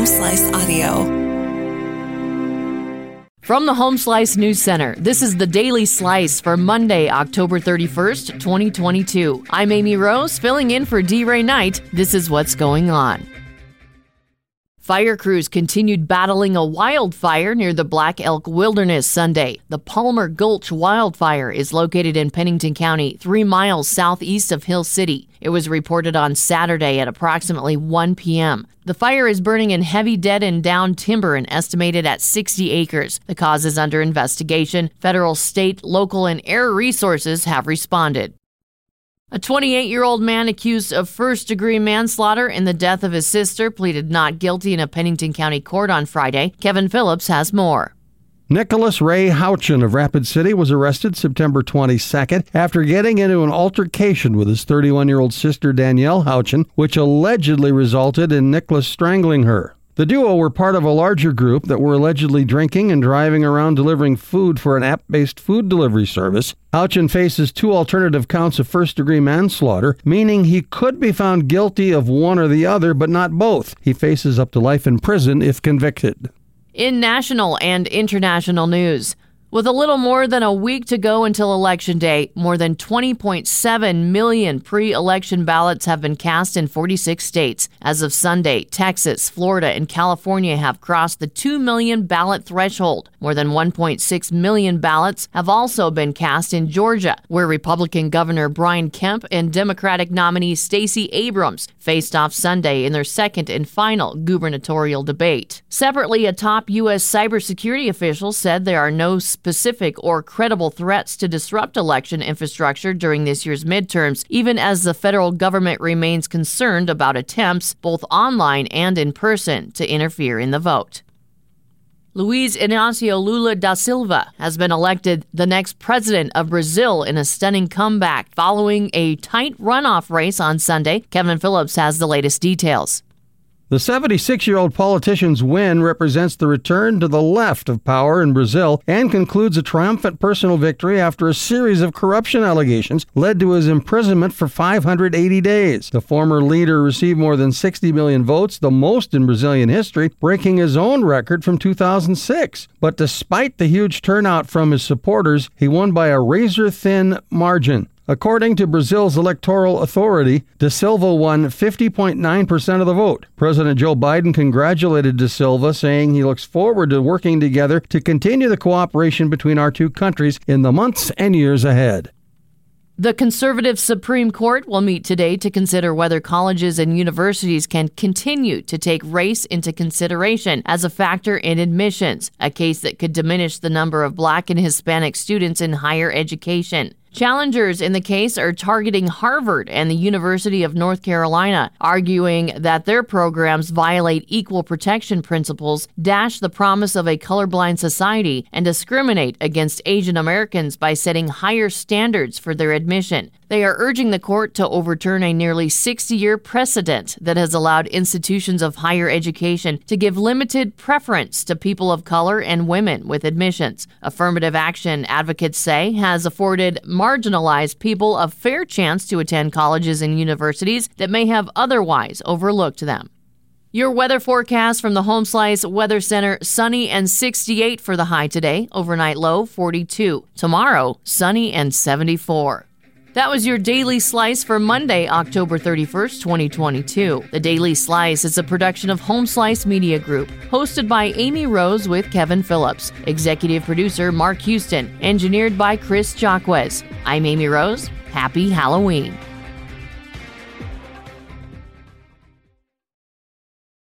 Home Slice Audio. From the Home Slice News Center, this is the Daily Slice for Monday, October 31st, 2022. I'm Amy Rose, filling in for D. Ray Knight. This is what's going on. Fire crews continued battling a wildfire near the Black Elk Wilderness Sunday. The Palmer Gulch wildfire is located in Pennington County, three miles southeast of Hill City. It was reported on Saturday at approximately 1 p.m. The fire is burning in heavy dead and down timber and estimated at 60 acres. The cause is under investigation. Federal, state, local, and air resources have responded. A 28 year old man accused of first degree manslaughter in the death of his sister pleaded not guilty in a Pennington County court on Friday. Kevin Phillips has more. Nicholas Ray Houchin of Rapid City was arrested September 22nd after getting into an altercation with his 31 year old sister Danielle Houchin, which allegedly resulted in Nicholas strangling her. The duo were part of a larger group that were allegedly drinking and driving around delivering food for an app based food delivery service. Houchin faces two alternative counts of first degree manslaughter, meaning he could be found guilty of one or the other, but not both. He faces up to life in prison if convicted. In national and international news, with a little more than a week to go until Election Day, more than 20.7 million pre election ballots have been cast in 46 states. As of Sunday, Texas, Florida, and California have crossed the 2 million ballot threshold. More than 1.6 million ballots have also been cast in Georgia, where Republican Governor Brian Kemp and Democratic nominee Stacey Abrams faced off Sunday in their second and final gubernatorial debate. Separately, a top U.S. cybersecurity official said there are no specific or credible threats to disrupt election infrastructure during this year's midterms, even as the federal government remains concerned about attempts, both online and in person, to interfere in the vote. Luiz Inácio Lula da Silva has been elected the next president of Brazil in a stunning comeback following a tight runoff race on Sunday. Kevin Phillips has the latest details. The 76 year old politician's win represents the return to the left of power in Brazil and concludes a triumphant personal victory after a series of corruption allegations led to his imprisonment for 580 days. The former leader received more than 60 million votes, the most in Brazilian history, breaking his own record from 2006. But despite the huge turnout from his supporters, he won by a razor thin margin. According to Brazil's electoral authority, De Silva won 50.9% of the vote. President Joe Biden congratulated De Silva, saying he looks forward to working together to continue the cooperation between our two countries in the months and years ahead. The conservative Supreme Court will meet today to consider whether colleges and universities can continue to take race into consideration as a factor in admissions, a case that could diminish the number of black and Hispanic students in higher education. Challengers in the case are targeting Harvard and the University of North Carolina, arguing that their programs violate equal protection principles, dash the promise of a colorblind society, and discriminate against Asian Americans by setting higher standards for their admission. They are urging the court to overturn a nearly 60 year precedent that has allowed institutions of higher education to give limited preference to people of color and women with admissions. Affirmative action, advocates say, has afforded marginalized people a fair chance to attend colleges and universities that may have otherwise overlooked them. Your weather forecast from the Home Slice Weather Center sunny and 68 for the high today, overnight low 42. Tomorrow, sunny and 74. That was your Daily Slice for Monday, October 31st, 2022. The Daily Slice is a production of Home Slice Media Group, hosted by Amy Rose with Kevin Phillips, executive producer Mark Houston, engineered by Chris Jacquez. I'm Amy Rose. Happy Halloween.